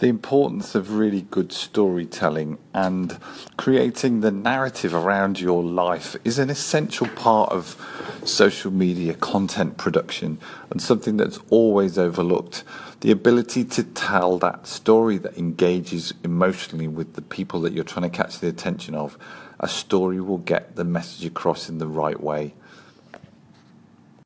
the importance of really good storytelling and creating the narrative around your life is an essential part of social media content production and something that's always overlooked. The ability to tell that story that engages emotionally with the people that you're trying to catch the attention of, a story will get the message across in the right way.